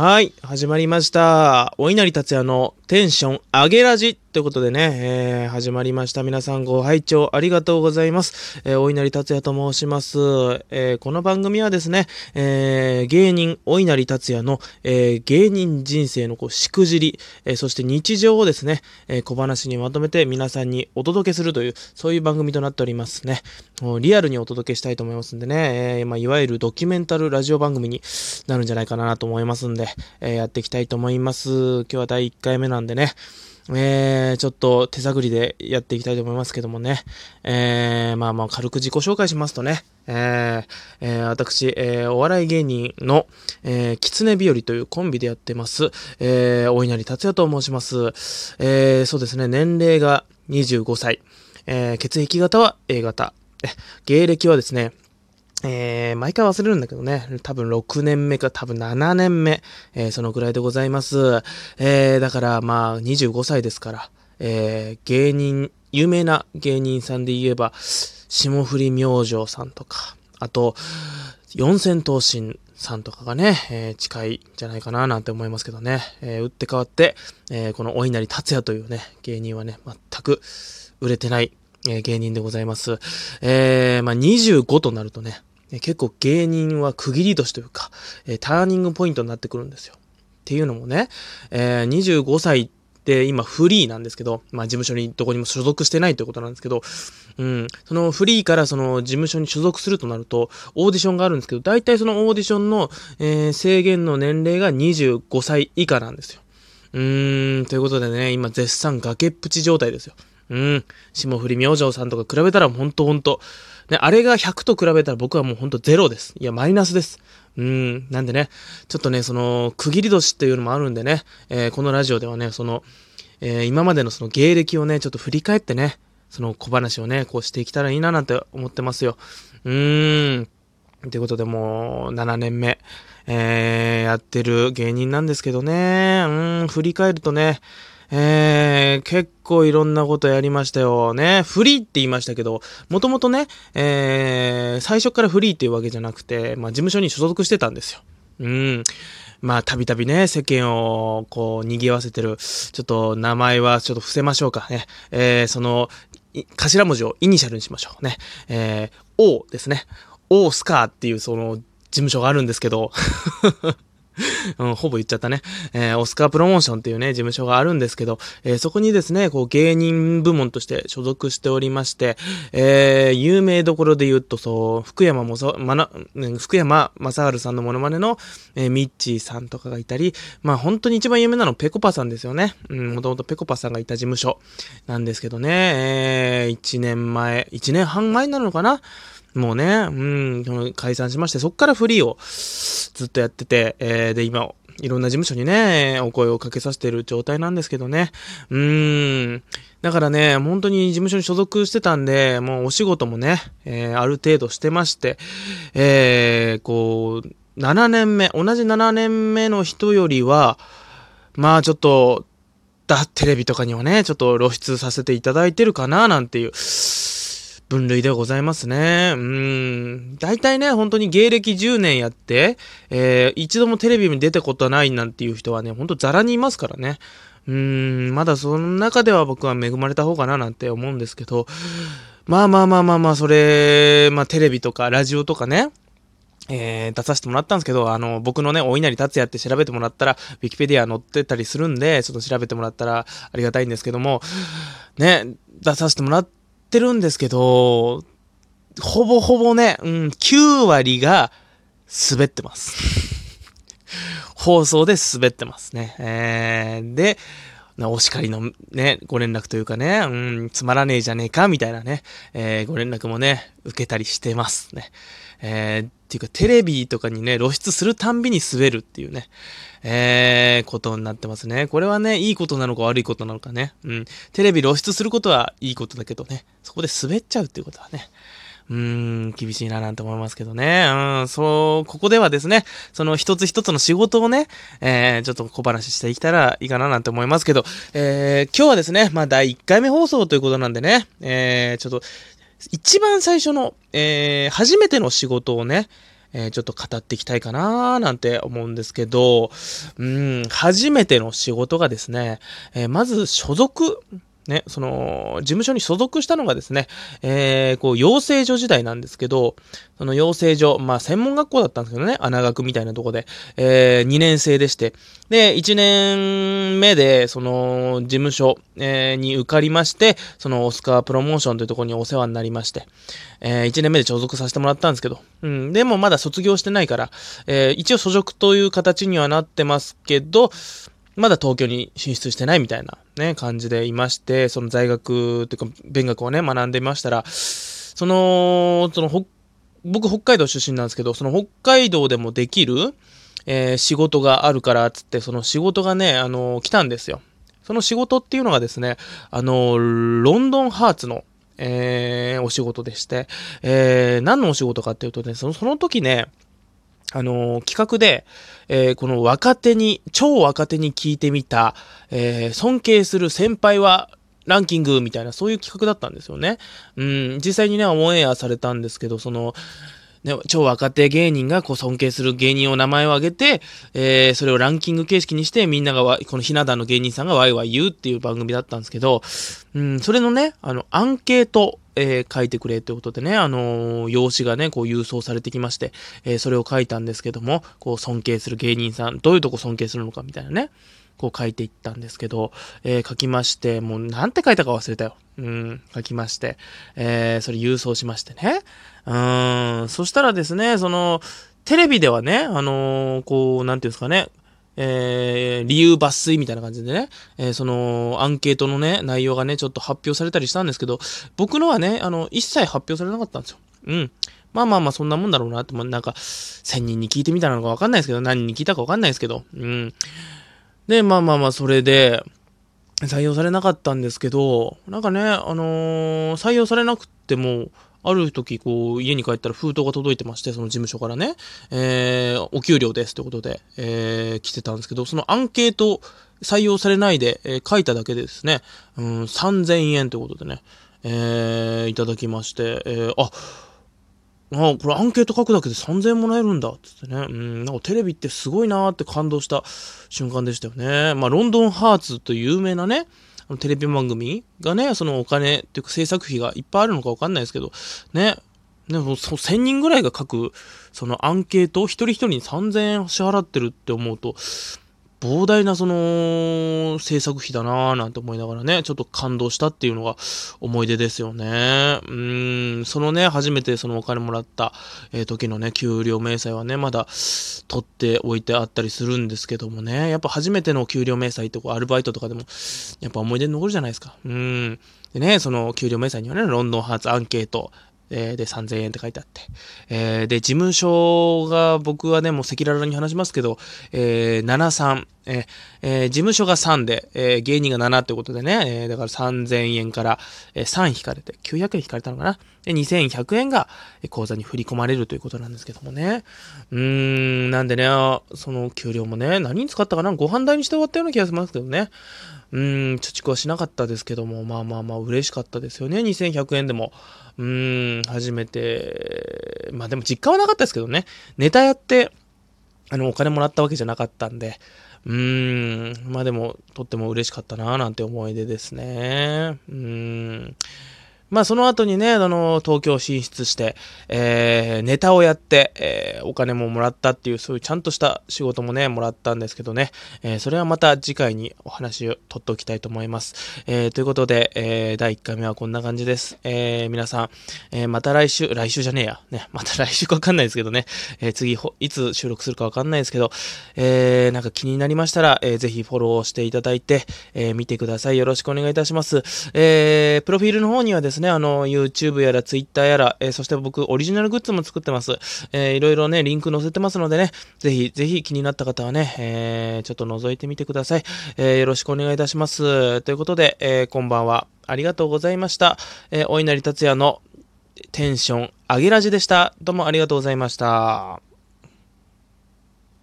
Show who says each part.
Speaker 1: はい、始まりました。お稲荷達也のテンション上げラジということでね、えー、始まりました。皆さんご拝聴ありがとうございます。えー、お稲荷達也と申します。えー、この番組はですね、えー、芸人お稲荷達也の、えー、芸人人生のこうしくじり、えー、そして日常をですね、えー、小話にまとめて皆さんにお届けするという、そういう番組となっておりますね。リアルにお届けしたいと思いますんでね、えー、まあ、いわゆるドキュメンタルラジオ番組になるんじゃないかなと思いますんで、えー、やっていきたいと思います。今日は第1回目のなんでね、えー、ちょっと手探りでやっていきたいと思いますけどもね。えー、まあまあ軽く自己紹介しますとね。えー、えー、私、えー、お笑い芸人の、えー、狐日和というコンビでやってます。えー、お稲荷達也と申します。えー、そうですね、年齢が25歳。えー、血液型は A 型。芸歴はですね、えー、毎回忘れるんだけどね、多分6年目か多分7年目、えー、そのぐらいでございます。えー、だからまあ25歳ですから、え、芸人、有名な芸人さんで言えば、霜降り明星さんとか、あと、四千頭身さんとかがね、えー、近いんじゃないかななんて思いますけどね、えー、打って変わって、えー、このお稲荷達也というね、芸人はね、全く売れてない、え芸人でございます。え、まあ25となるとね、結構芸人は区切り年というか、えターニングポイントになってくるんですよ。っていうのもね、えー、25歳って今フリーなんですけど、まあ事務所にどこにも所属してないということなんですけど、うん、そのフリーからその事務所に所属するとなると、オーディションがあるんですけど、大体そのオーディションの、えー、制限の年齢が25歳以下なんですよ。うーん、ということでね、今絶賛崖っぷち状態ですよ。うん、霜降り明星さんとか比べたらほんとほんと、ね、あれが100と比べたら僕はもうほんとゼロです。いや、マイナスです。うん。なんでね、ちょっとね、その、区切り年っていうのもあるんでね、えー、このラジオではね、その、えー、今までのその芸歴をね、ちょっと振り返ってね、その小話をね、こうしていけたらいいななんて思ってますよ。うーん。ということでもう、7年目、えー、やってる芸人なんですけどね、うん、振り返るとね、えー、結構いろんなことやりましたよね。フリーって言いましたけど、もともとね、えー、最初からフリーっていうわけじゃなくて、まあ事務所に所属してたんですよ。うん。まあ、たびたびね、世間を、こう、賑わせてる、ちょっと、名前はちょっと伏せましょうかね。えー、その、頭文字をイニシャルにしましょうね。えー、O ですね。O スカーっていう、その、事務所があるんですけど うん、ほぼ言っちゃったね。えー、オスカープロモーションっていうね、事務所があるんですけど、えー、そこにですね、こう、芸人部門として所属しておりまして、えー、有名どころで言うと、そう、福山もそ、まな、福山雅治さんのモノマネの、えー、ミッチーさんとかがいたり、まあ本当に一番有名なのペコパさんですよね。うん、もともとペコパさんがいた事務所なんですけどね、えー、1年前、1年半前なのかなもうね、うん、解散しまして、そっからフリーをずっとやってて、えー、で、今、いろんな事務所にね、お声をかけさせてる状態なんですけどね。うーん。だからね、本当に事務所に所属してたんで、もうお仕事もね、えー、ある程度してまして、えー、こう、7年目、同じ7年目の人よりは、まあちょっと、だ、テレビとかにはね、ちょっと露出させていただいてるかな、なんていう、分類でございますね。うん。大体ね、本当に芸歴10年やって、えー、一度もテレビに出たことはないなんていう人はね、ほんとザラにいますからね。うん、まだその中では僕は恵まれた方かななんて思うんですけど、まあまあまあまあまあ、それ、まあテレビとかラジオとかね、えー、出させてもらったんですけど、あの、僕のね、お稲荷達也って調べてもらったら、ウィキペディア載ってたりするんで、ちょっと調べてもらったらありがたいんですけども、ね、出させてもらっってるんですけど、ほぼほぼね、うん、9割が滑ってます。放送で滑ってますね。えー、で、お叱りのね、ご連絡というかね、うん、つまらねえじゃねえか、みたいなね、えー、ご連絡もね、受けたりしてますね。えー、っていうか、テレビとかにね、露出するたんびに滑るっていうね、えー、ことになってますね。これはね、いいことなのか悪いことなのかね。うん。テレビ露出することはいいことだけどね、そこで滑っちゃうっていうことはね、うーん、厳しいななんて思いますけどね。うん、そう、ここではですね、その一つ一つの仕事をね、えー、ちょっと小話していけたらいいかななんて思いますけど、えー、今日はですね、まあ第1回目放送ということなんでね、えー、ちょっと、一番最初の、えー、初めての仕事をね、えー、ちょっと語っていきたいかななんて思うんですけど、うん、初めての仕事がですね、えー、まず所属、ね、その、事務所に所属したのがですね、えー、こう、養成所時代なんですけど、その養成所、まあ、専門学校だったんですけどね、穴学みたいなとこで、えー、2年生でして、で、1年目で、その、事務所、えー、に受かりまして、その、オスカープロモーションというところにお世話になりまして、えー、1年目で所属させてもらったんですけど、うん、でもまだ卒業してないから、えー、一応所属という形にはなってますけど、まだ東京に進出してないみたいなね、感じでいまして、その在学というか、勉学をね、学んでいましたら、その、その、僕北海道出身なんですけど、その北海道でもできる、えー、仕事があるから、つって、その仕事がね、あのー、来たんですよ。その仕事っていうのがですね、あのー、ロンドンハーツの、え、お仕事でして、え、何のお仕事かっていうとね、そのその時ね、あのー、企画で、えー、この若手に、超若手に聞いてみた、えー、尊敬する先輩はランキングみたいな、そういう企画だったんですよね。うん、実際にね、オンエアされたんですけど、その、ね、超若手芸人がこう尊敬する芸人を名前を挙げて、えー、それをランキング形式にしてみんながわこのひな壇の芸人さんがワイワイ言うっていう番組だったんですけど、うん、それのね、あの、アンケート、えー、書いてくれってことでね、あのー、用紙がね、こう郵送されてきまして、えー、それを書いたんですけども、こう尊敬する芸人さん、どういうとこ尊敬するのかみたいなね、こう書いていったんですけど、えー、書きまして、もうなんて書いたか忘れたよ。うん、書きまして、えー、それ郵送しましてね。うん、そしたらですね、その、テレビではね、あのー、こう、なんていうんですかね、えー、理由抜粋みたいな感じでね、えー、その、アンケートのね、内容がね、ちょっと発表されたりしたんですけど、僕のはね、あの、一切発表されなかったんですよ。うん。まあまあまあ、そんなもんだろうなって、なんか、1000人に聞いてみたのかわかんないですけど、何人に聞いたかわかんないですけど、うん。で、まあまあまあ、それで、採用されなかったんですけど、なんかね、あのー、採用されなくても、ある時、こう、家に帰ったら封筒が届いてまして、その事務所からね、えー、お給料ですってことで、えー、来てたんですけど、そのアンケート採用されないで、えー、書いただけでですね、うん、3000円ってことでね、えー、いただきまして、えー、あ、あこれアンケート書くだけで3000円もらえるんだっつってね。うん、なんかテレビってすごいなーって感動した瞬間でしたよね。まあ、ロンドンハーツという有名なね、テレビ番組がね、そのお金っていうか制作費がいっぱいあるのかわかんないですけど、ね、でもそ1000人ぐらいが書く、そのアンケートを一人一人に3000円支払ってるって思うと、膨大なその制作費だなぁなんて思いながらね、ちょっと感動したっていうのが思い出ですよね。うん、そのね、初めてそのお金もらった、えー、時のね、給料明細はね、まだ取っておいてあったりするんですけどもね、やっぱ初めての給料明細ってこうアルバイトとかでも、やっぱ思い出に残るじゃないですか。うん。でね、その給料明細にはね、ロンドンハーツアンケート、えー、で、3000円って書いてあって。えー、で、事務所が、僕はね、もう赤裸々に話しますけど、えー、73、ええー、事務所が3で、えー、芸人が7ってことでね、えー、だから3000円から、えー、3引かれて、900円引かれたのかな。で、2100円が、口座に振り込まれるということなんですけどもね。うーん、なんでね、その給料もね、何に使ったかなご飯代にして終わったような気がしますけどね。うん、貯蓄はしなかったですけども、まあまあまあ嬉しかったですよね。2100円でも。うん、初めて、まあでも実家はなかったですけどね。ネタやって、あの、お金もらったわけじゃなかったんで、うん、まあでも、とっても嬉しかったななんて思い出ですね。うん。まあその後にね、あの、東京進出して、えー、ネタをやって、えー、お金ももらったっていう、そういうちゃんとした仕事もね、もらったんですけどね、えー、それはまた次回にお話を取っておきたいと思います。えー、ということで、えー、第1回目はこんな感じです。えー、皆さん、えー、また来週、来週じゃねえや、ね、また来週かわかんないですけどね、えー、次、いつ収録するかわかんないですけど、えー、なんか気になりましたら、えー、ぜひフォローしていただいて、えー、見てください。よろしくお願いいたします。えー、プロフィールの方にはですね、ですね、あの、YouTube やら Twitter やら、えー、そして僕、オリジナルグッズも作ってます。えー、いろいろね、リンク載せてますのでね、ぜひ、ぜひ気になった方はね、えー、ちょっと覗いてみてください。えー、よろしくお願いいたします。ということで、えー、こんばんは。ありがとうございました。えー、お稲荷達也のテンション上げラジでした。どうもありがとうございました。